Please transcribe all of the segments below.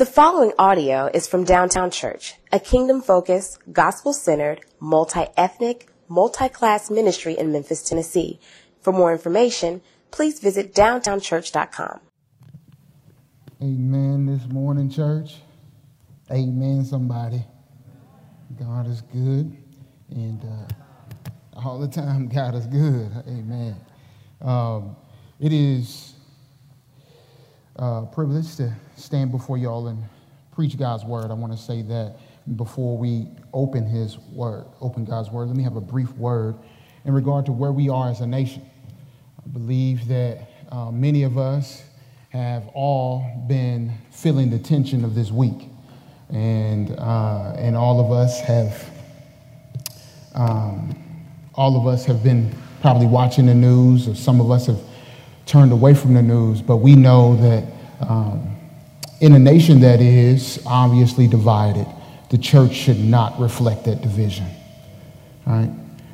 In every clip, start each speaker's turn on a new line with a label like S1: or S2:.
S1: The following audio is from Downtown Church, a kingdom focused, gospel centered, multi ethnic, multi class ministry in Memphis, Tennessee. For more information, please visit downtownchurch.com.
S2: Amen this morning, church. Amen, somebody. God is good, and uh, all the time, God is good. Amen. Um, it is a privilege to stand before y'all and preach God's word. I want to say that before we open His word, open God's word, let me have a brief word in regard to where we are as a nation. I believe that uh, many of us have all been feeling the tension of this week, and uh, and all of us have um, all of us have been probably watching the news, or some of us have turned away from the news, but we know that um, in a nation that is obviously divided, the church should not reflect that division. Right?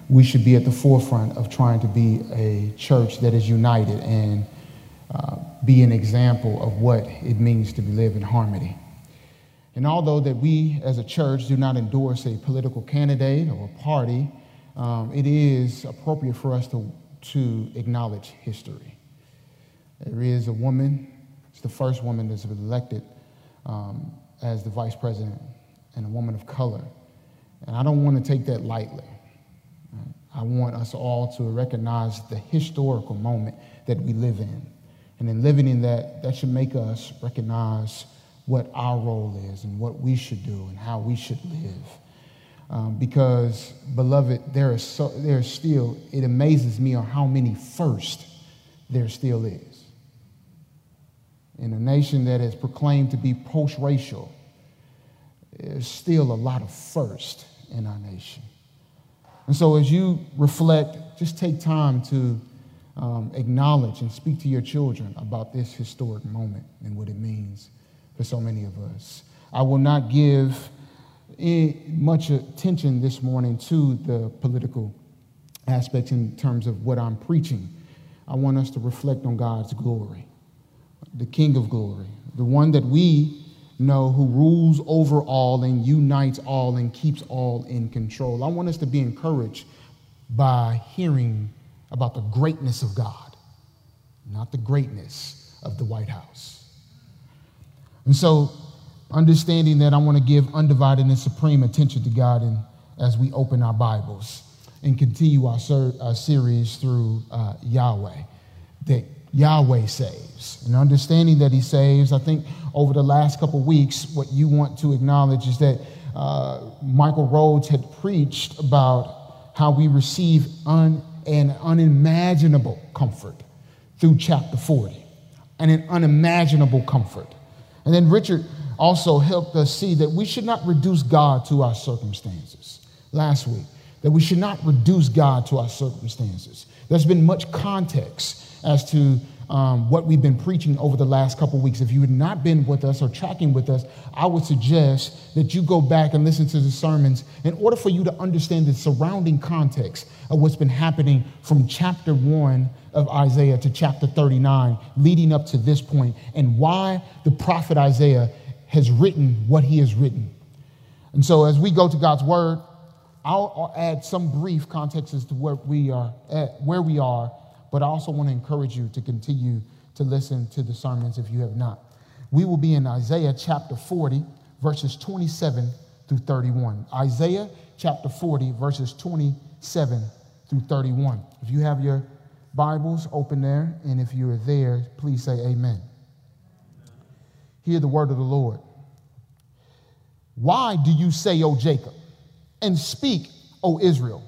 S2: We should be at the forefront of trying to be a church that is united and uh, be an example of what it means to live in harmony. And although that we as a church do not endorse a political candidate or a party, um, it is appropriate for us to, to acknowledge history. There is a woman, it's the first woman that's been elected um, as the vice president, and a woman of color. And I don't want to take that lightly. I want us all to recognize the historical moment that we live in. And in living in that, that should make us recognize what our role is and what we should do and how we should live. Um, because, beloved, there is, so, there is still, it amazes me on how many first there still is. In a nation that is proclaimed to be post racial, there's still a lot of first in our nation. And so, as you reflect, just take time to um, acknowledge and speak to your children about this historic moment and what it means for so many of us. I will not give much attention this morning to the political aspects in terms of what I'm preaching. I want us to reflect on God's glory, the King of glory, the one that we know who rules over all and unites all and keeps all in control. I want us to be encouraged by hearing about the greatness of God, not the greatness of the White House. And so understanding that I want to give undivided and supreme attention to God and as we open our Bibles and continue our, ser- our series through uh, Yahweh, that Yahweh saves. And understanding that He saves, I think over the last couple weeks, what you want to acknowledge is that uh, Michael Rhodes had preached about how we receive un- an unimaginable comfort through chapter 40, and an unimaginable comfort. And then Richard also helped us see that we should not reduce God to our circumstances last week, that we should not reduce God to our circumstances. There's been much context as to um, what we've been preaching over the last couple weeks. If you had not been with us or tracking with us, I would suggest that you go back and listen to the sermons in order for you to understand the surrounding context of what's been happening from chapter one of Isaiah to chapter 39, leading up to this point, and why the prophet Isaiah has written what he has written. And so, as we go to God's word, I'll add some brief context as to where we are at, where we are, but I also want to encourage you to continue to listen to the sermons if you have not. We will be in Isaiah chapter 40, verses 27 through 31. Isaiah chapter 40, verses 27 through 31. If you have your Bibles open there, and if you are there, please say amen. Hear the word of the Lord. Why do you say, O Jacob, and speak, O Israel?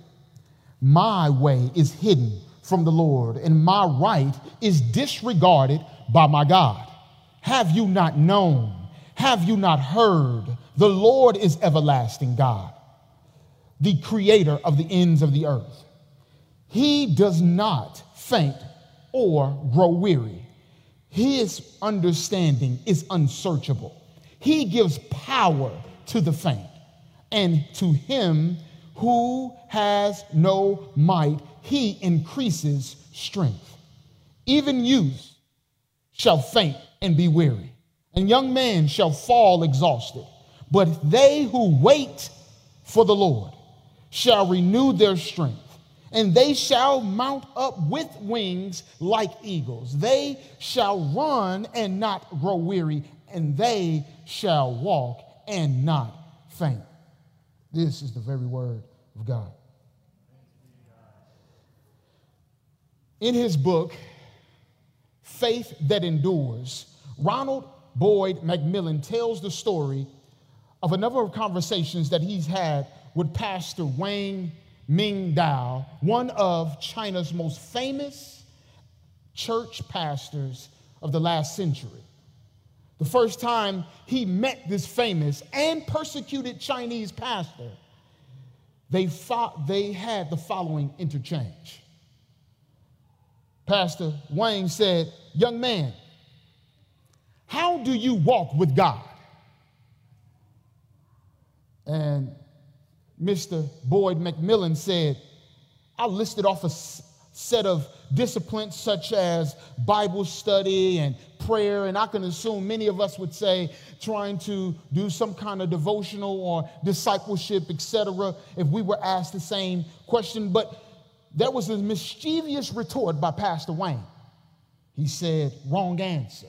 S2: My way is hidden from the Lord, and my right is disregarded by my God. Have you not known? Have you not heard? The Lord is everlasting God, the creator of the ends of the earth. He does not faint or grow weary. His understanding is unsearchable. He gives power to the faint, and to him who has no might, he increases strength. Even youth shall faint and be weary, and young men shall fall exhausted. But they who wait for the Lord shall renew their strength, and they shall mount up with wings like eagles. They shall run and not grow weary, and they shall walk and not faint. This is the very word of God. In his book, Faith That Endures, Ronald Boyd MacMillan tells the story of a number of conversations that he's had with Pastor Wang Mingdao, one of China's most famous church pastors of the last century. The first time he met this famous and persecuted Chinese pastor, they, fought, they had the following interchange. Pastor Wayne said, Young man, how do you walk with God? And Mr. Boyd MacMillan said, I listed off a set of disciplines such as Bible study and prayer, and I can assume many of us would say trying to do some kind of devotional or discipleship, etc., if we were asked the same question. But there was a mischievous retort by Pastor Wayne. He said, Wrong answer.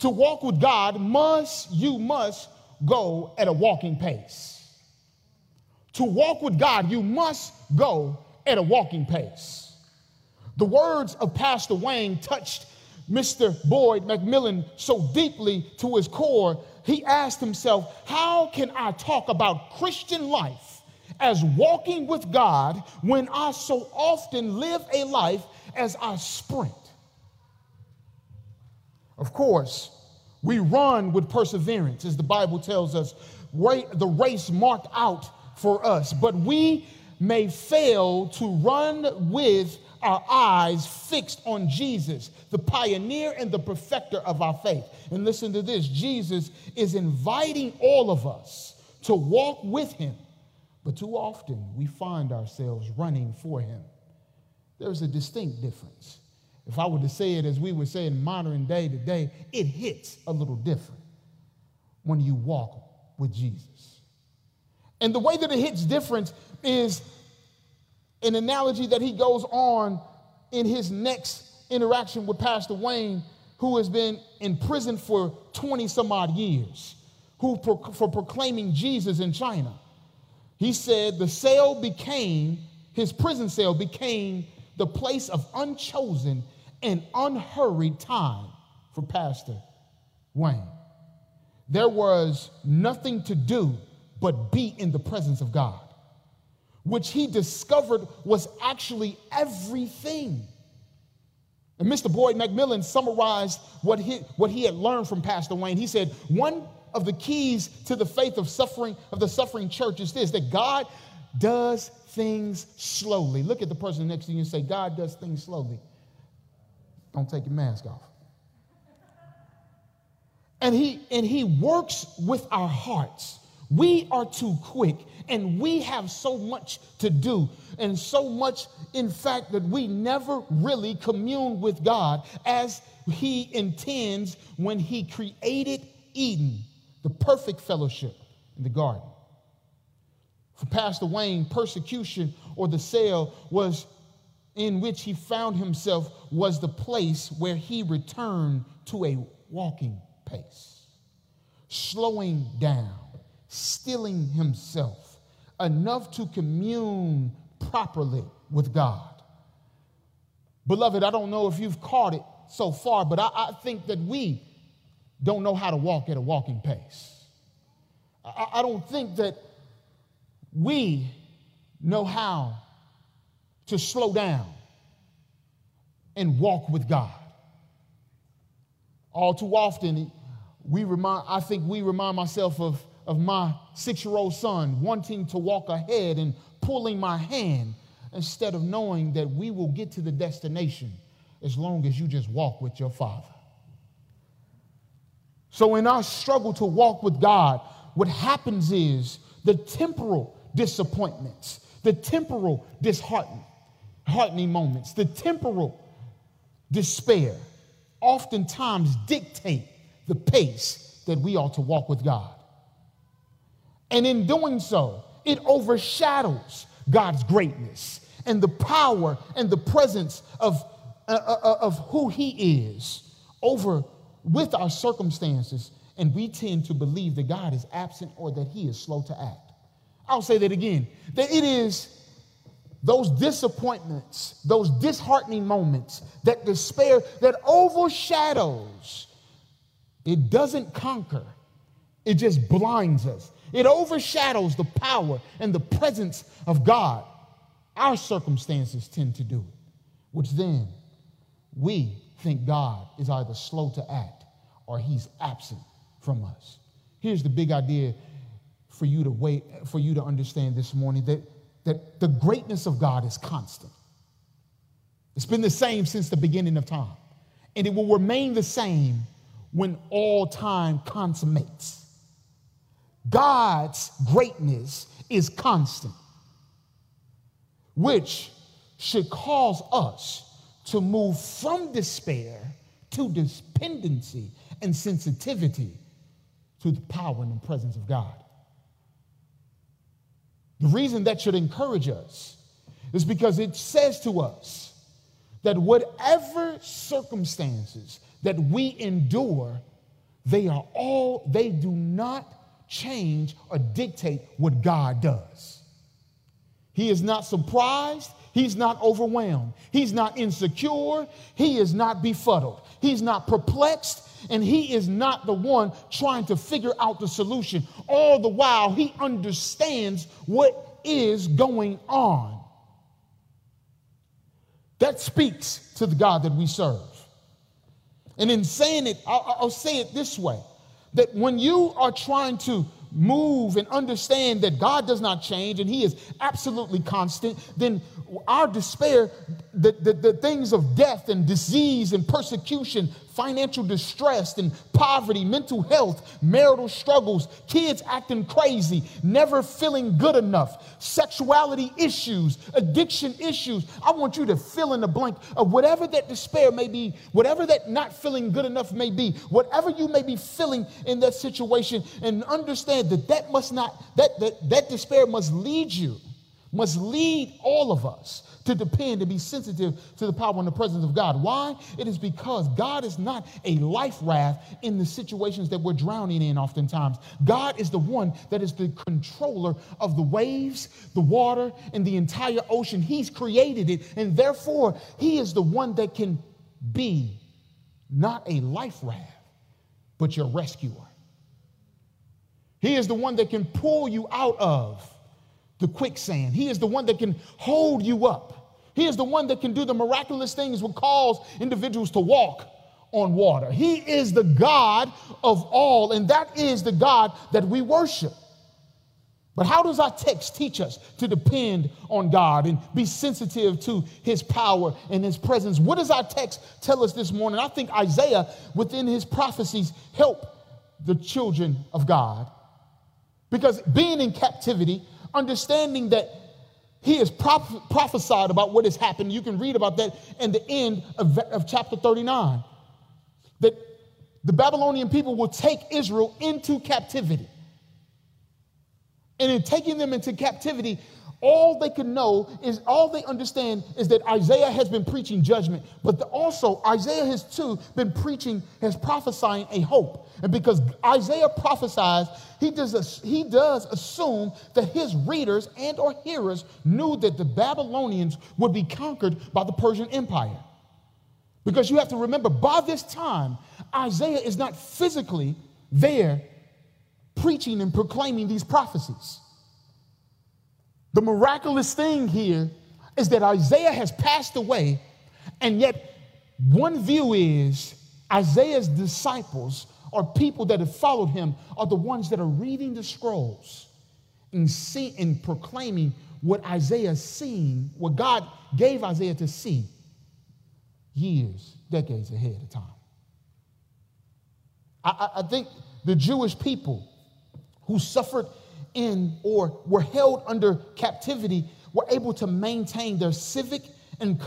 S2: To walk with God, must you must go at a walking pace. To walk with God, you must go at a walking pace. The words of Pastor Wayne touched Mr. Boyd MacMillan so deeply to his core, he asked himself, How can I talk about Christian life as walking with God when I so often live a life as I sprint? Of course, we run with perseverance, as the Bible tells us, the race marked out for us, but we may fail to run with our eyes fixed on Jesus, the pioneer and the perfecter of our faith. And listen to this Jesus is inviting all of us to walk with him, but too often we find ourselves running for him. There's a distinct difference. If I were to say it as we would say in modern day today, it hits a little different when you walk with Jesus. And the way that it hits different is an analogy that he goes on in his next interaction with Pastor Wayne, who has been in prison for 20 some odd years, who for proclaiming Jesus in China. He said the cell became, his prison cell became the place of unchosen and unhurried time for Pastor Wayne. There was nothing to do but be in the presence of God which he discovered was actually everything. And Mr. Boyd MacMillan summarized what he, what he had learned from Pastor Wayne. He said, one of the keys to the faith of suffering of the suffering church is this that God does things slowly. Look at the person next to you and say, God does things slowly. Don't take your mask off. And he and he works with our hearts. We are too quick and we have so much to do and so much, in fact, that we never really commune with God as He intends when He created Eden, the perfect fellowship in the garden. For Pastor Wayne, persecution or the cell was in which he found himself was the place where he returned to a walking pace, slowing down stilling himself enough to commune properly with God. Beloved, I don't know if you've caught it so far, but I, I think that we don't know how to walk at a walking pace. I, I don't think that we know how to slow down and walk with God. All too often, we remind, I think we remind myself of of my six year old son wanting to walk ahead and pulling my hand instead of knowing that we will get to the destination as long as you just walk with your father. So, in our struggle to walk with God, what happens is the temporal disappointments, the temporal disheartening moments, the temporal despair oftentimes dictate the pace that we ought to walk with God. And in doing so, it overshadows God's greatness and the power and the presence of, uh, uh, uh, of who He is over with our circumstances. And we tend to believe that God is absent or that He is slow to act. I'll say that again that it is those disappointments, those disheartening moments, that despair that overshadows, it doesn't conquer, it just blinds us. It overshadows the power and the presence of God. Our circumstances tend to do it, which then we think God is either slow to act or he's absent from us. Here's the big idea for you to wait, for you to understand this morning that, that the greatness of God is constant. It's been the same since the beginning of time, and it will remain the same when all time consummates. God's greatness is constant, which should cause us to move from despair to dependency and sensitivity to the power and the presence of God. The reason that should encourage us is because it says to us that whatever circumstances that we endure, they are all, they do not change or dictate what God does. He is not surprised. He's not overwhelmed. He's not insecure. He is not befuddled. He's not perplexed. And he is not the one trying to figure out the solution. All the while, he understands what is going on. That speaks to the God that we serve. And in saying it, I'll, I'll say it this way that when you are trying to move and understand that God does not change and He is absolutely constant, then our despair, the, the, the, things of death and disease and persecution, financial distress and poverty, mental health, marital struggles, kids acting crazy, never feeling good enough, sexuality issues, addiction issues. I want you to fill in the blank of whatever that despair may be, whatever that not feeling good enough may be, whatever you may be feeling in that situation, and understand that that must not, that, that, that despair must lead you must lead all of us to depend and be sensitive to the power and the presence of God. Why? It is because God is not a life raft in the situations that we're drowning in oftentimes. God is the one that is the controller of the waves, the water, and the entire ocean. He's created it, and therefore, He is the one that can be not a life raft, but your rescuer. He is the one that can pull you out of the quicksand. He is the one that can hold you up. He is the one that can do the miraculous things that cause individuals to walk on water. He is the God of all, and that is the God that we worship. But how does our text teach us to depend on God and be sensitive to his power and his presence? What does our text tell us this morning? I think Isaiah, within his prophecies, help the children of God. Because being in captivity understanding that he has proph- prophesied about what has happened. You can read about that in the end of, of chapter 39. That the Babylonian people will take Israel into captivity. And in taking them into captivity, all they can know is all they understand is that Isaiah has been preaching judgment, but the, also Isaiah has too been preaching, has prophesying a hope. And because Isaiah prophesies, he does, he does assume that his readers and or hearers knew that the Babylonians would be conquered by the Persian Empire. Because you have to remember, by this time, Isaiah is not physically there preaching and proclaiming these prophecies. The miraculous thing here is that Isaiah has passed away, and yet one view is Isaiah's disciples or people that have followed him are the ones that are reading the scrolls and, see, and proclaiming what Isaiah seen, what God gave Isaiah to see years, decades ahead of time. I, I think the Jewish people who suffered in or were held under captivity were able to maintain their civic and,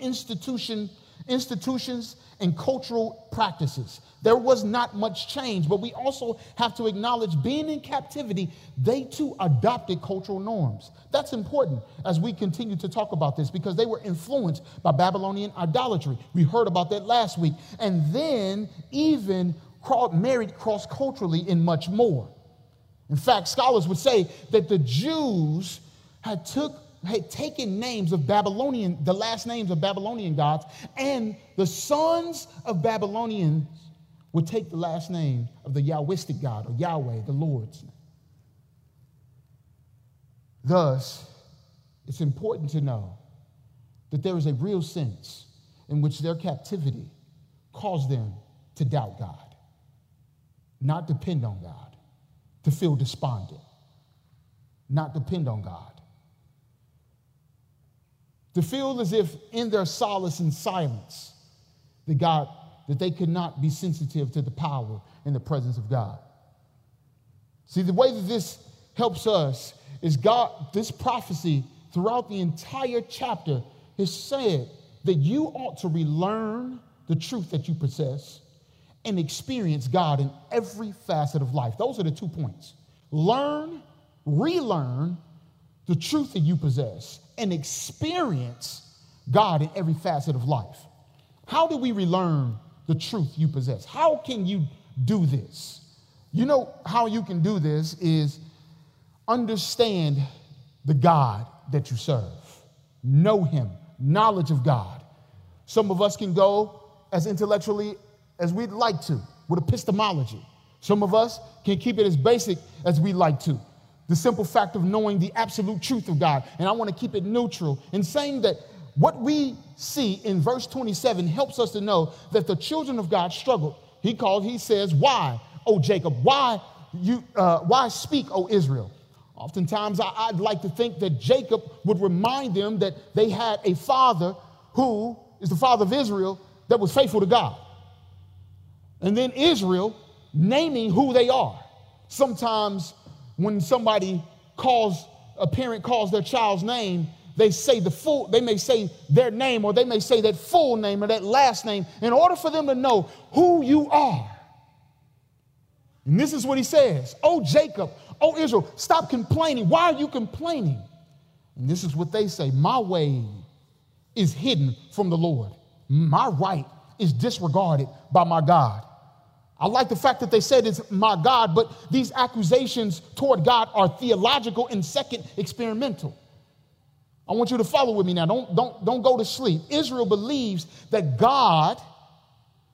S2: institution institutions, and cultural practices. There was not much change, but we also have to acknowledge being in captivity, they too adopted cultural norms. That's important as we continue to talk about this because they were influenced by Babylonian idolatry. We heard about that last week. And then even married cross culturally and much more. In fact, scholars would say that the Jews had took had taken names of Babylonian, the last names of Babylonian gods, and the sons of Babylonians would take the last name of the Yahwistic God or Yahweh, the Lord's name. Thus, it's important to know that there is a real sense in which their captivity caused them to doubt God, not depend on God, to feel despondent, not depend on God to feel as if in their solace and silence that God that they could not be sensitive to the power and the presence of God. See, the way that this helps us is God, this prophecy throughout the entire chapter has said that you ought to relearn the truth that you possess and experience God in every facet of life. Those are the two points. Learn, relearn the truth that you possess and experience God in every facet of life. How do we relearn the truth you possess? How can you do this? You know how you can do this is understand the God that you serve, know Him, knowledge of God. Some of us can go as intellectually as we'd like to with epistemology. Some of us can keep it as basic as we'd like to the simple fact of knowing the absolute truth of God. And I want to keep it neutral in saying that what we see in verse 27 helps us to know that the children of God struggled. He called, he says, Why, O Jacob? Why you uh, why speak, O Israel? Oftentimes I, would like to think that Jacob would remind them that they had a father who is the father of Israel that was faithful to God. And then Israel naming who they are. Sometimes when somebody calls, a parent calls their child's name, they say the full, they may say their name or they may say that full name or that last name in order for them to know who you are. And this is what he says Oh, Jacob, oh, Israel, stop complaining. Why are you complaining? And this is what they say My way is hidden from the Lord, my right is disregarded by my God. I like the fact that they said it's my God, but these accusations toward God are theological and second experimental. I want you to follow with me now. Don't, don't, don't go to sleep. Israel believes that God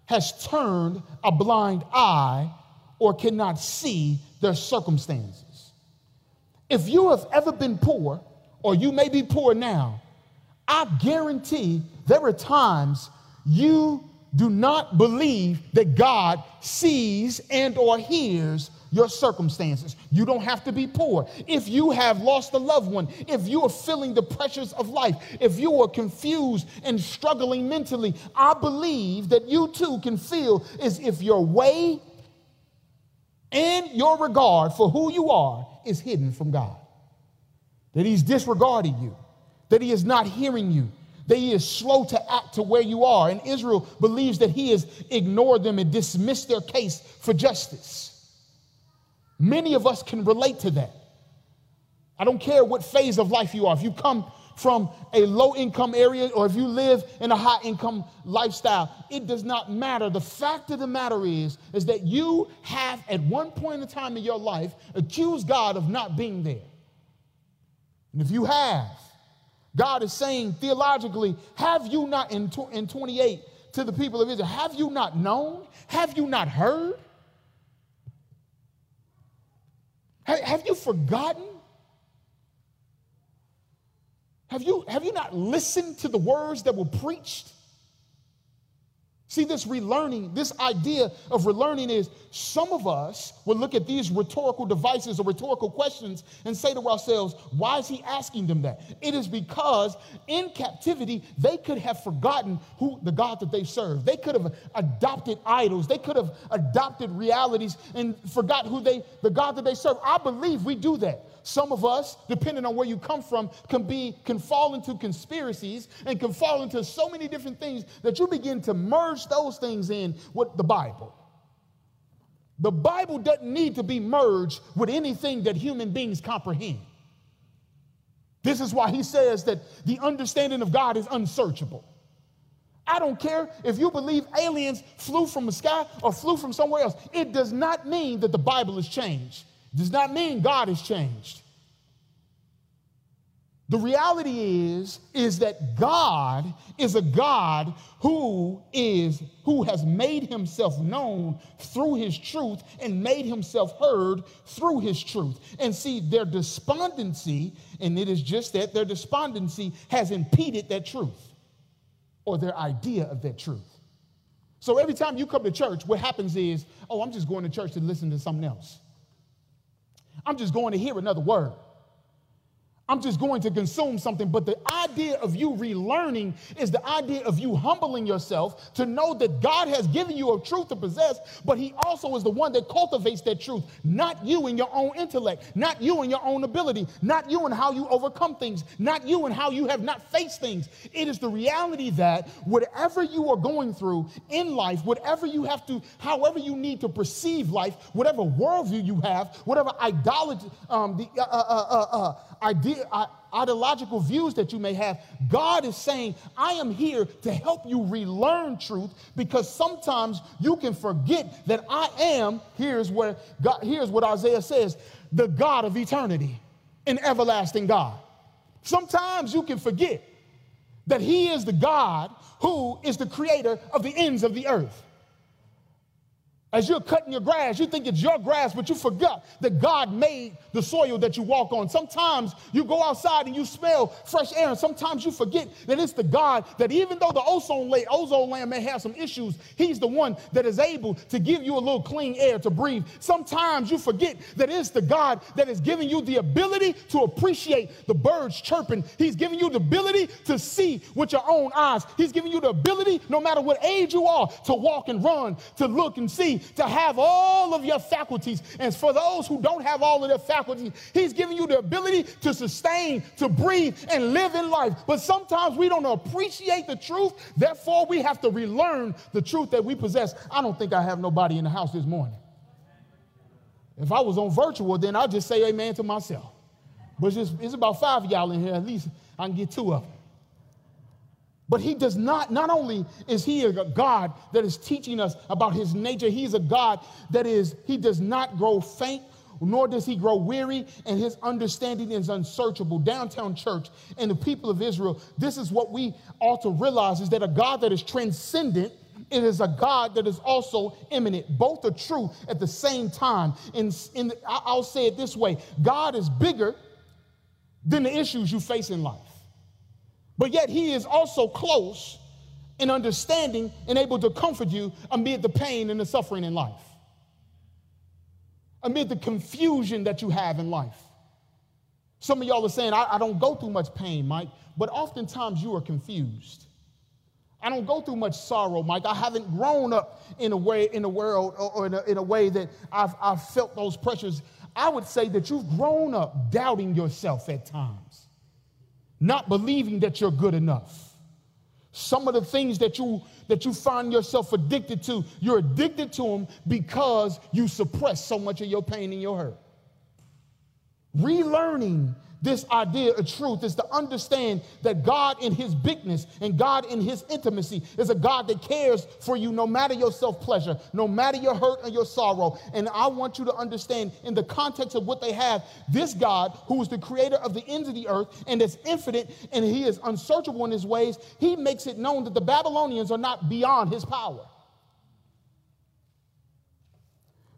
S2: has turned a blind eye or cannot see their circumstances. If you have ever been poor, or you may be poor now, I guarantee there are times you do not believe that God sees and or hears your circumstances. You don't have to be poor. If you have lost a loved one, if you are feeling the pressures of life, if you are confused and struggling mentally, I believe that you too can feel as if your way and your regard for who you are is hidden from God. That he's disregarding you, that he is not hearing you, that he is slow to act to where you are. And Israel believes that he has ignored them and dismissed their case for justice. Many of us can relate to that. I don't care what phase of life you are. If you come from a low income area or if you live in a high income lifestyle, it does not matter. The fact of the matter is, is that you have at one point in time in your life accused God of not being there. And if you have, God is saying theologically, have you not, in, in 28 to the people of Israel, have you not known? Have you not heard? Have you forgotten? Have you, have you not listened to the words that were preached? See, this relearning, this idea of relearning is some of us will look at these rhetorical devices or rhetorical questions and say to ourselves, why is he asking them that? It is because in captivity, they could have forgotten who the God that they serve. They could have adopted idols. They could have adopted realities and forgot who they, the God that they serve. I believe we do that. Some of us, depending on where you come from, can be can fall into conspiracies and can fall into so many different things that you begin to merge those things in with the Bible. The Bible doesn't need to be merged with anything that human beings comprehend. This is why he says that the understanding of God is unsearchable. I don't care if you believe aliens flew from the sky or flew from somewhere else. It does not mean that the Bible has changed does not mean God has changed. The reality is is that God is a God who is who has made himself known through his truth and made himself heard through his truth. And see their despondency and it is just that their despondency has impeded that truth or their idea of that truth. So every time you come to church what happens is, "Oh, I'm just going to church to listen to something else." I'm just going to hear another word. I'm just going to consume something. But the idea of you relearning is the idea of you humbling yourself to know that God has given you a truth to possess, but He also is the one that cultivates that truth, not you in your own intellect, not you in your own ability, not you in how you overcome things, not you in how you have not faced things. It is the reality that whatever you are going through in life, whatever you have to, however you need to perceive life, whatever worldview you have, whatever idolatry, um, the uh, uh, uh, uh ideological views that you may have, God is saying, I am here to help you relearn truth because sometimes you can forget that I am, here's where God, here's what Isaiah says, the God of eternity, an everlasting God. Sometimes you can forget that He is the God who is the creator of the ends of the earth. As you're cutting your grass, you think it's your grass, but you forgot that God made the soil that you walk on. Sometimes you go outside and you smell fresh air, and sometimes you forget that it's the God that even though the ozone layer, ozone layer may have some issues, He's the one that is able to give you a little clean air to breathe. Sometimes you forget that it's the God that is giving you the ability to appreciate the birds chirping. He's giving you the ability to see with your own eyes. He's giving you the ability, no matter what age you are, to walk and run, to look and see to have all of your faculties. And for those who don't have all of their faculties, He's giving you the ability to sustain, to breathe, and live in life. But sometimes we don't appreciate the truth. Therefore, we have to relearn the truth that we possess. I don't think I have nobody in the house this morning. If I was on virtual, then I'd just say amen to myself. But it's, it's about five of y'all in here. At least I can get two of them. But he does not, not only is he a God that is teaching us about his nature, he's a God that is, he does not grow faint, nor does he grow weary, and his understanding is unsearchable. Downtown church and the people of Israel, this is what we ought to realize is that a God that is transcendent it is a God that is also immanent. Both are true at the same time. In, in I'll say it this way God is bigger than the issues you face in life. But yet he is also close in understanding and able to comfort you amid the pain and the suffering in life, amid the confusion that you have in life. Some of y'all are saying, I, I don't go through much pain, Mike, but oftentimes you are confused. I don't go through much sorrow, Mike. I haven't grown up in a way in the world or in a, in a way that I've, I've felt those pressures. I would say that you've grown up doubting yourself at times not believing that you're good enough. Some of the things that you that you find yourself addicted to, you're addicted to them because you suppress so much of your pain and your hurt. Relearning this idea of truth is to understand that God in his bigness and God in his intimacy is a God that cares for you no matter your self pleasure, no matter your hurt and your sorrow. And I want you to understand in the context of what they have, this God who is the creator of the ends of the earth and is infinite and he is unsearchable in his ways, he makes it known that the Babylonians are not beyond his power.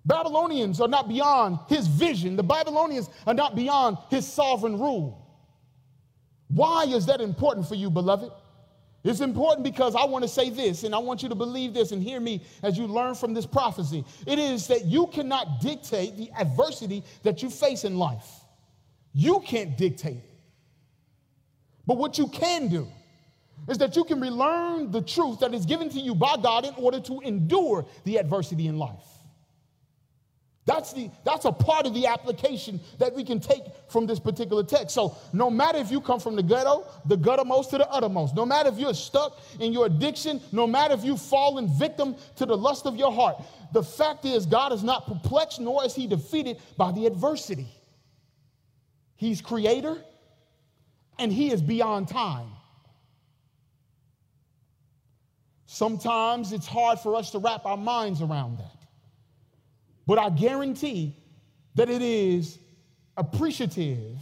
S2: Babylonians are not beyond his vision. The Babylonians are not beyond his sovereign rule. Why is that important for you, beloved? It's important because I want to say this, and I want you to believe this and hear me as you learn from this prophecy. It is that you cannot dictate the adversity that you face in life. You can't dictate it. But what you can do is that you can relearn the truth that is given to you by God in order to endure the adversity in life. That's, the, that's a part of the application that we can take from this particular text. So, no matter if you come from the ghetto, the guttermost to the uttermost, no matter if you're stuck in your addiction, no matter if you've fallen victim to the lust of your heart, the fact is, God is not perplexed nor is he defeated by the adversity. He's creator and he is beyond time. Sometimes it's hard for us to wrap our minds around that. But I guarantee that it is appreciative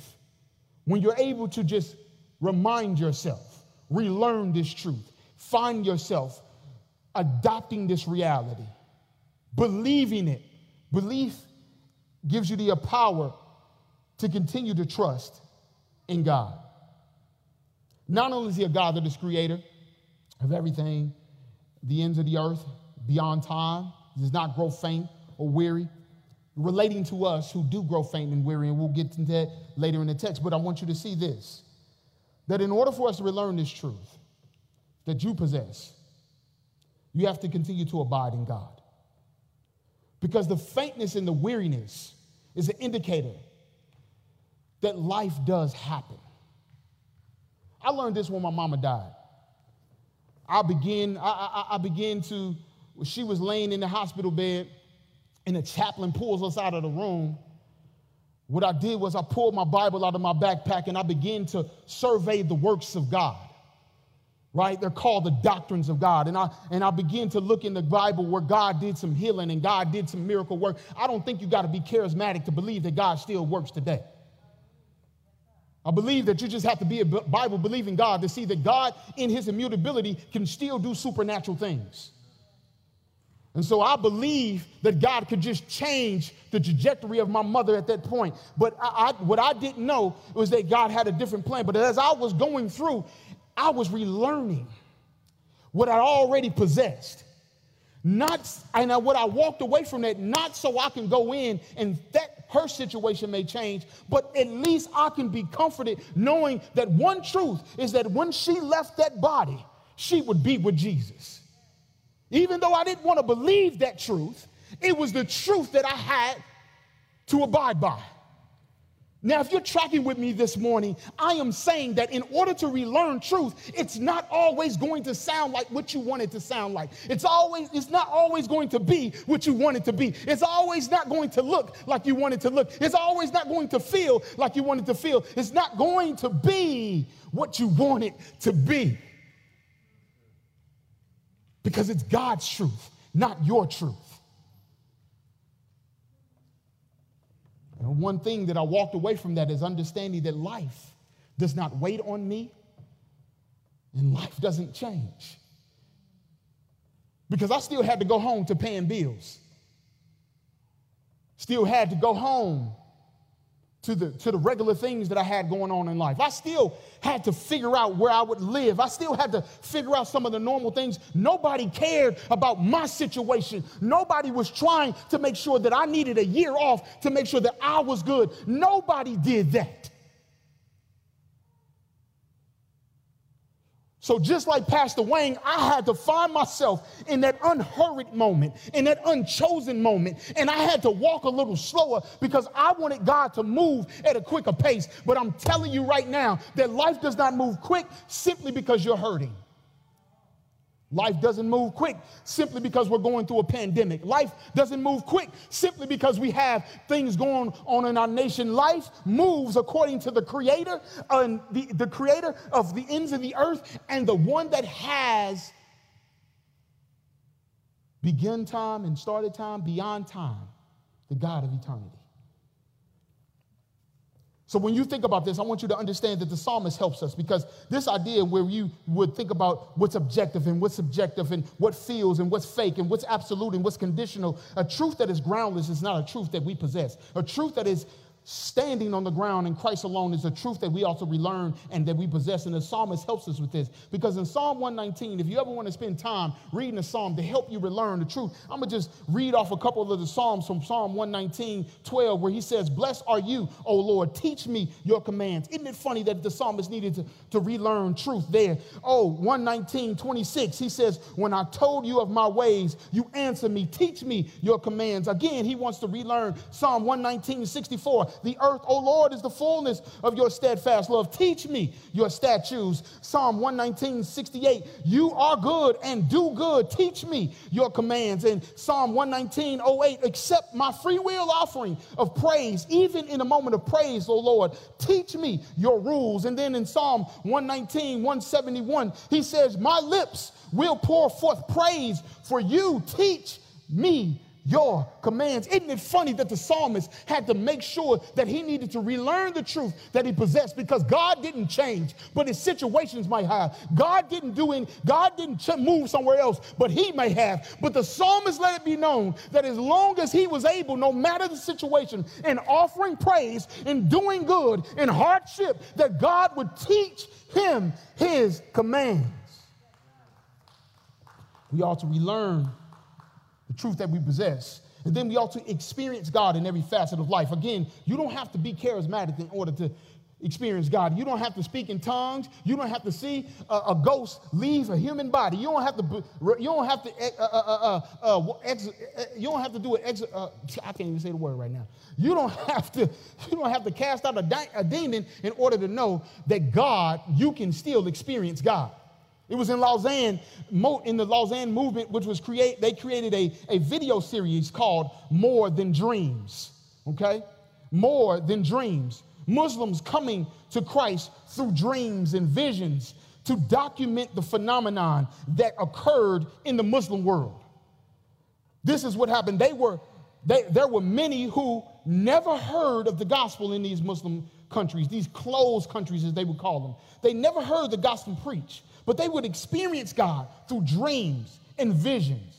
S2: when you're able to just remind yourself, relearn this truth, find yourself adopting this reality, believing it. Belief gives you the uh, power to continue to trust in God. Not only is He a God that is creator of everything, the ends of the earth, beyond time, does not grow faint or weary, relating to us who do grow faint and weary, and we'll get into that later in the text. But I want you to see this that in order for us to relearn this truth that you possess, you have to continue to abide in God. Because the faintness and the weariness is an indicator that life does happen. I learned this when my mama died. I began, I, I, I began to, she was laying in the hospital bed and the chaplain pulls us out of the room, what I did was I pulled my Bible out of my backpack and I began to survey the works of God. Right? They're called the doctrines of God. And I and I begin to look in the Bible where God did some healing and God did some miracle work. I don't think you got to be charismatic to believe that God still works today. I believe that you just have to be a Bible believing God to see that God, in his immutability, can still do supernatural things. And so I believe that God could just change the trajectory of my mother at that point. But I, I, what I didn't know was that God had a different plan. But as I was going through, I was relearning what I already possessed. Not, and I, what I walked away from that, not so I can go in and that her situation may change, but at least I can be comforted knowing that one truth is that when she left that body, she would be with Jesus. Even though I didn't want to believe that truth, it was the truth that I had to abide by. Now, if you're tracking with me this morning, I am saying that in order to relearn truth, it's not always going to sound like what you want it to sound like. It's always, it's not always going to be what you want it to be. It's always not going to look like you want it to look. It's always not going to feel like you want it to feel. It's not going to be what you want it to be because it's God's truth, not your truth. And one thing that I walked away from that is understanding that life does not wait on me and life doesn't change. Because I still had to go home to paying bills. Still had to go home to the, to the regular things that I had going on in life. I still had to figure out where I would live. I still had to figure out some of the normal things. Nobody cared about my situation. Nobody was trying to make sure that I needed a year off to make sure that I was good. Nobody did that. So, just like Pastor Wayne, I had to find myself in that unhurried moment, in that unchosen moment, and I had to walk a little slower because I wanted God to move at a quicker pace. But I'm telling you right now that life does not move quick simply because you're hurting. Life doesn't move quick simply because we're going through a pandemic. Life doesn't move quick simply because we have things going on in our nation. Life moves according to the creator and the, the creator of the ends of the earth and the one that has begun time and started time beyond time, the God of eternity. So when you think about this, I want you to understand that the psalmist helps us because this idea where you would think about what's objective and what's subjective and what feels and what's fake and what's absolute and what's conditional, a truth that is groundless is not a truth that we possess. A truth that is standing on the ground in Christ alone is a truth that we also relearn and that we possess. And the psalmist helps us with this because in Psalm 119, if you ever want to spend time reading a psalm to help you relearn the truth, I'm going to just read off a couple of the psalms from Psalm 119, 12, where he says, Blessed are you, O Lord, teach me your commands. Isn't it funny that the psalmist needed to, to relearn truth there? Oh, 119, 26, he says, When I told you of my ways, you answer me, teach me your commands. Again, he wants to relearn Psalm 119, 64. The earth, O Lord, is the fullness of your steadfast love. Teach me your statutes. Psalm 119, 68. You are good and do good. Teach me your commands. And Psalm 119, 08. Accept my free will offering of praise, even in a moment of praise, O Lord. Teach me your rules. And then in Psalm 119, 171, he says, My lips will pour forth praise for you. Teach me your commands. Isn't it funny that the psalmist had to make sure that he needed to relearn the truth that he possessed because God didn't change, but his situations might have. God didn't do any, God didn't move somewhere else, but he may have. But the psalmist let it be known that as long as he was able, no matter the situation, in offering praise, in doing good, in hardship, that God would teach him his commands. We ought to relearn the truth that we possess. And then we ought to experience God in every facet of life. Again, you don't have to be charismatic in order to experience God. You don't have to speak in tongues. You don't have to see a, a ghost leave a human body. You don't have to. You don't have to. Uh, uh, uh, ex, you don't have to do it. Ex, I can't even say the word right now. You don't have to. You don't have to cast out a, di- a demon in order to know that God. You can still experience God. It was in Lausanne, in the Lausanne movement, which was create, they created a, a video series called More Than Dreams. Okay? More Than Dreams. Muslims coming to Christ through dreams and visions to document the phenomenon that occurred in the Muslim world. This is what happened. They were, they, there were many who never heard of the gospel in these Muslim countries, these closed countries as they would call them. They never heard the gospel preached but they would experience God through dreams and visions.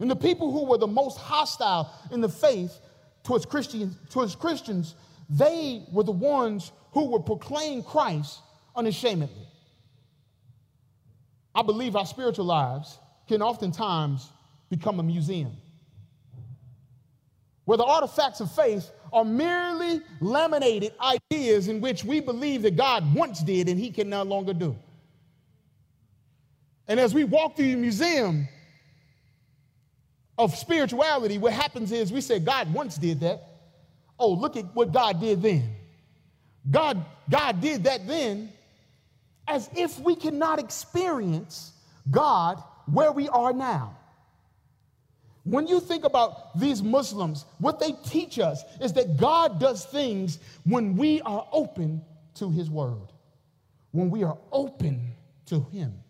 S2: And the people who were the most hostile in the faith towards Christians, towards Christians, they were the ones who would proclaim Christ unashamedly. I believe our spiritual lives can oftentimes become a museum where the artifacts of faith are merely laminated ideas in which we believe that God once did and he can no longer do. And as we walk through the museum of spirituality, what happens is we say, God once did that. Oh, look at what God did then. God, God did that then, as if we cannot experience God where we are now. When you think about these Muslims, what they teach us is that God does things when we are open to His Word, when we are open to Him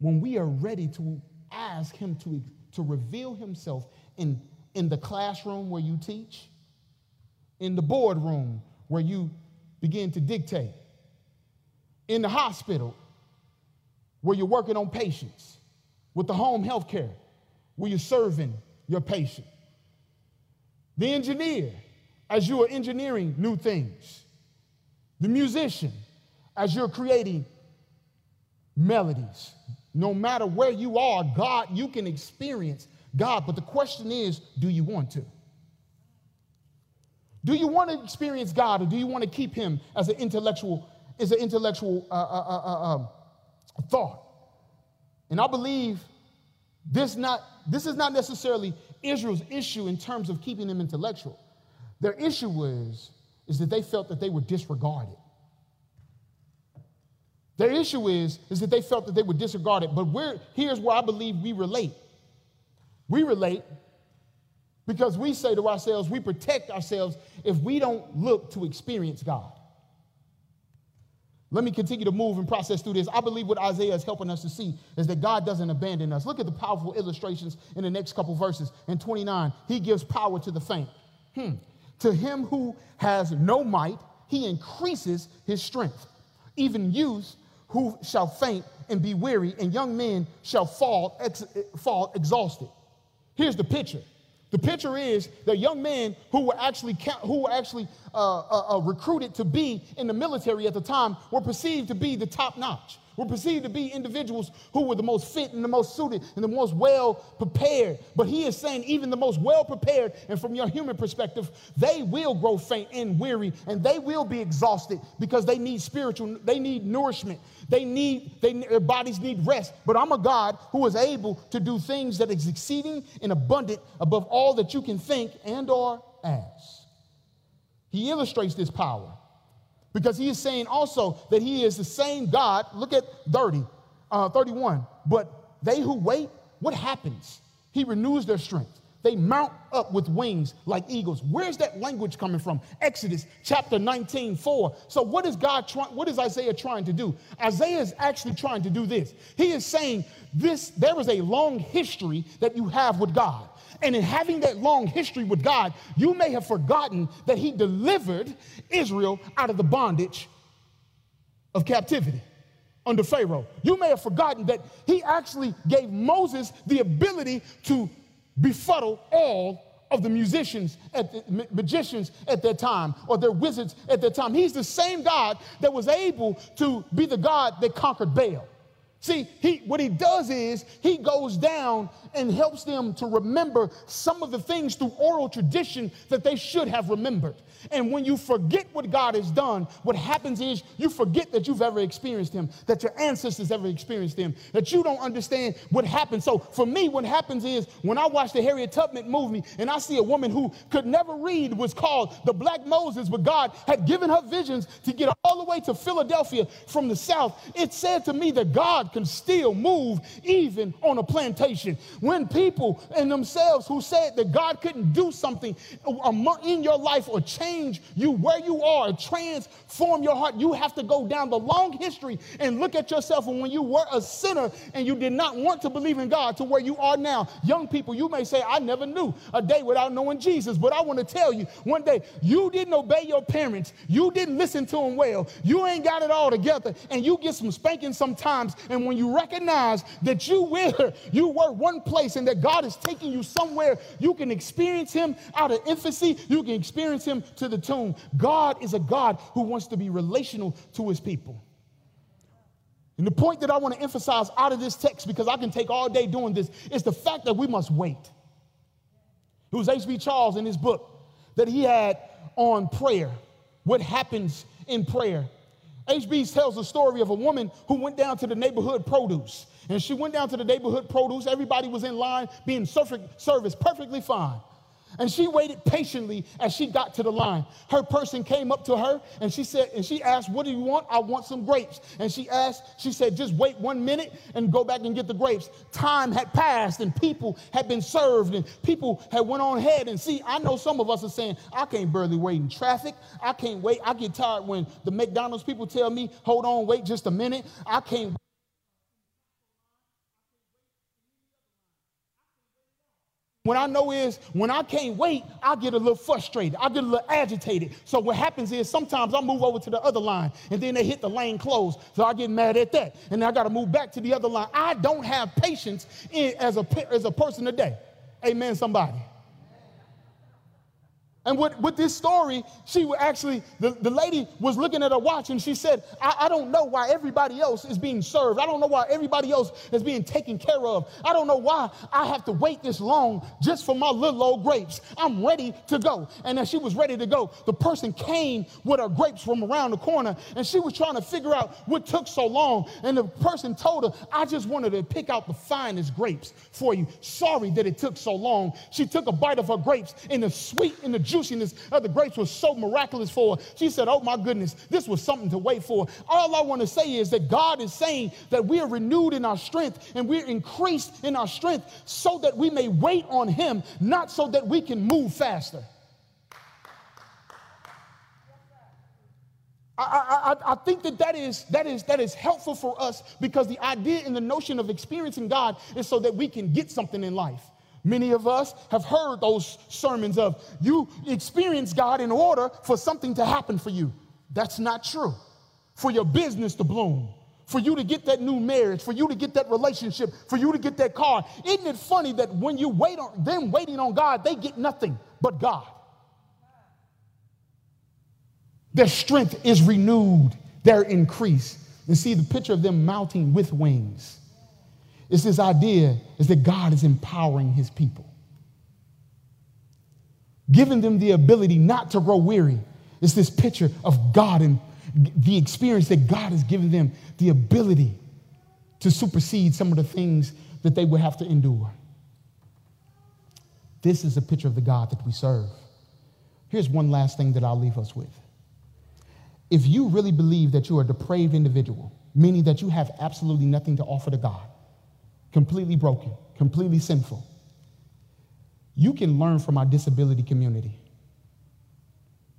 S2: when we are ready to ask Him to, to reveal Himself in, in the classroom where you teach, in the boardroom where you begin to dictate, in the hospital where you're working on patients, with the home health care where you're serving your patient, the engineer as you are engineering new things, the musician as you're creating melodies, no matter where you are, God, you can experience God. But the question is, do you want to? Do you want to experience God or do you want to keep him as an intellectual, as an intellectual uh, uh, uh, uh um, thought? And I believe this, not, this is not necessarily Israel's issue in terms of keeping them intellectual. Their issue is, is that they felt that they were disregarded. Their issue is, is that they felt that they were disregarded. But here's where I believe we relate. We relate because we say to ourselves, we protect ourselves if we don't look to experience God. Let me continue to move and process through this. I believe what Isaiah is helping us to see is that God doesn't abandon us. Look at the powerful illustrations in the next couple verses. In 29, he gives power to the faint. Hmm. To him who has no might, he increases his strength. Even youth who shall faint and be weary, and young men shall fall, ex- fall exhausted. Here's the picture The picture is the young men who were actually who were actually uh, uh, uh, recruited to be in the military at the time were perceived to be the top notch were perceived to be individuals who were the most fit and the most suited and the most well prepared. But he is saying, even the most well prepared, and from your human perspective, they will grow faint and weary and they will be exhausted because they need spiritual, they need nourishment. They need, they, their bodies need rest. But I'm a God who is able to do things that is exceeding and abundant above all that you can think and or ask. He illustrates this power because he is saying also that he is the same God. Look at 30, uh, 31. But they who wait, what happens? He renews their strength. They mount up with wings like eagles. Where's that language coming from? Exodus chapter 19, 4. So, what is God trying, what is Isaiah trying to do? Isaiah is actually trying to do this. He is saying this, there is a long history that you have with God. And in having that long history with God, you may have forgotten that He delivered Israel out of the bondage of captivity under Pharaoh. You may have forgotten that He actually gave Moses the ability to befuddle all of the musicians at the magicians at that time or their wizards at that time. He's the same God that was able to be the God that conquered Baal. See, he, what he does is he goes down and helps them to remember some of the things through oral tradition that they should have remembered. And when you forget what God has done, what happens is you forget that you've ever experienced Him, that your ancestors ever experienced Him, that you don't understand what happened. So for me, what happens is when I watch the Harriet Tubman movie and I see a woman who could never read was called the Black Moses, but God had given her visions to get all the way to Philadelphia from the South, it said to me that God can still move even on a plantation. When people in themselves who said that God couldn't do something in your life or change change you where you are, transform your heart. You have to go down the long history and look at yourself and when you were a sinner and you did not want to believe in God to where you are now. Young people, you may say, I never knew a day without knowing Jesus, but I want to tell you one day you didn't obey your parents, you didn't listen to them well, you ain't got it all together, and you get some spanking sometimes. And when you recognize that you were, you were one place and that God is taking you somewhere, you can experience Him out of infancy, you can experience Him to the tomb. God is a God who wants to be relational to his people. And the point that I want to emphasize out of this text, because I can take all day doing this, is the fact that we must wait. It was H.B. Charles in his book that he had on prayer. What happens in prayer? HB tells the story of a woman who went down to the neighborhood produce. And she went down to the neighborhood produce. Everybody was in line being serviced perfectly fine. And she waited patiently as she got to the line. Her person came up to her and she said, and she asked, What do you want? I want some grapes. And she asked, she said, just wait one minute and go back and get the grapes. Time had passed and people had been served and people had went on ahead. And see, I know some of us are saying, I can't barely wait in traffic. I can't wait. I get tired when the McDonald's people tell me, hold on, wait just a minute. I can't What I know is when I can't wait, I get a little frustrated. I get a little agitated. So what happens is sometimes I move over to the other line and then they hit the lane closed. So I get mad at that. And I got to move back to the other line. I don't have patience in, as, a, as a person today. Amen, somebody. And with, with this story, she actually, the, the lady was looking at her watch and she said, I, I don't know why everybody else is being served. I don't know why everybody else is being taken care of. I don't know why I have to wait this long just for my little old grapes. I'm ready to go. And as she was ready to go, the person came with her grapes from around the corner and she was trying to figure out what took so long. And the person told her, I just wanted to pick out the finest grapes for you. Sorry that it took so long. She took a bite of her grapes and the sweet and the juiciness of the grapes was so miraculous for her. She said, Oh my goodness, this was something to wait for. All I want to say is that God is saying that we are renewed in our strength and we're increased in our strength so that we may wait on Him, not so that we can move faster. I, I, I, think that that is, that, is, that is helpful for us because the idea and the notion of experiencing God is so that we can get something in life. Many of us have heard those sermons of you experience God in order for something to happen for you. That's not true. For your business to bloom, for you to get that new marriage, for you to get that relationship, for you to get that car. Isn't it funny that when you wait on them waiting on God, they get nothing but God? Their strength is renewed, their increase. And see the picture of them mounting with wings. It's this idea is that God is empowering his people. Giving them the ability not to grow weary. It's this picture of God and the experience that God has given them the ability to supersede some of the things that they would have to endure. This is a picture of the God that we serve. Here's one last thing that I'll leave us with. If you really believe that you are a depraved individual, meaning that you have absolutely nothing to offer to God, completely broken, completely sinful, you can learn from our disability community.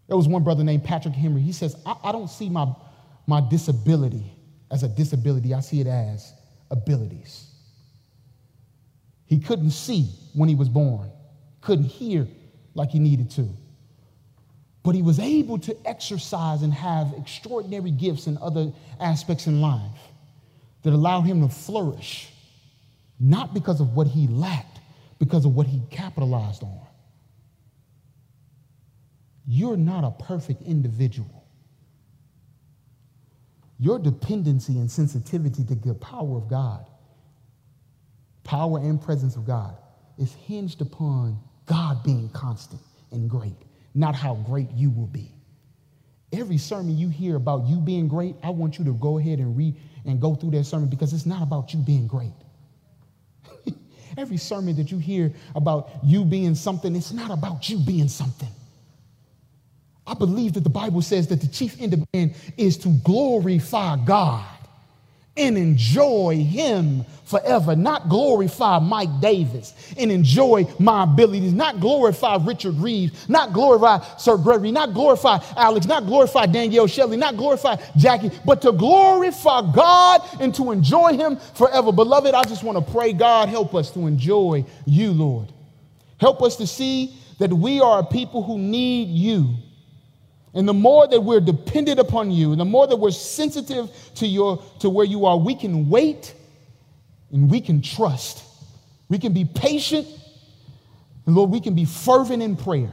S2: There was one brother named Patrick Henry. He says, I, I don't see my, my disability as a disability, I see it as abilities. He couldn't see when he was born, couldn't hear like he needed to. But he was able to exercise and have extraordinary gifts in other aspects in life that allowed him to flourish, not because of what he lacked, because of what he capitalized on. You're not a perfect individual. Your dependency and sensitivity to the power of God, power and presence of God, is hinged upon God being constant and great, not how great you will be. Every sermon you hear about you being great, I want you to go ahead and read and go through that sermon because it's not about you being great. Every sermon that you hear about you being something, it's not about you being something. I believe that the Bible says that the chief end of man is to glorify God and enjoy Him forever, not glorify Mike Davis and enjoy my abilities, not glorify Richard Reeves, not glorify Sir Gregory, not glorify Alex, not glorify Danielle Shelley, not glorify Jackie, but to glorify God and to enjoy Him forever. Beloved, I just want to pray, God, help us to enjoy you, Lord. Help us to see that we are a people who need you and the more that we're dependent upon you, and the more that we're sensitive to, your, to where you are, we can wait and we can trust. We can be patient, and Lord, we can be fervent in prayer.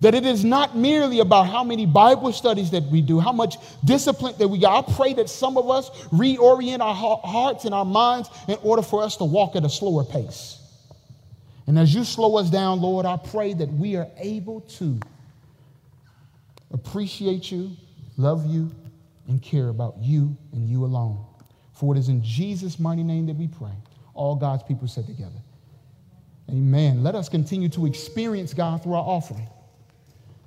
S2: That it is not merely about how many Bible studies that we do, how much discipline that we got. I pray that some of us reorient our hearts and our minds in order for us to walk at a slower pace. And as you slow us down, Lord, I pray that we are able to appreciate you, love you, and care about you and you alone. For it is in Jesus' mighty name that we pray. All God's people said together. Amen. Let us continue to experience God through our offering.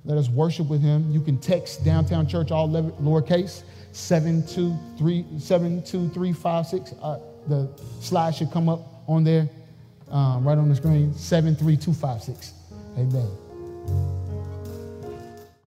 S2: Let us worship with Him. You can text Downtown Church, all lowercase, 72356. Uh, the slide should come up on there, um, right on the screen, 73256. Amen.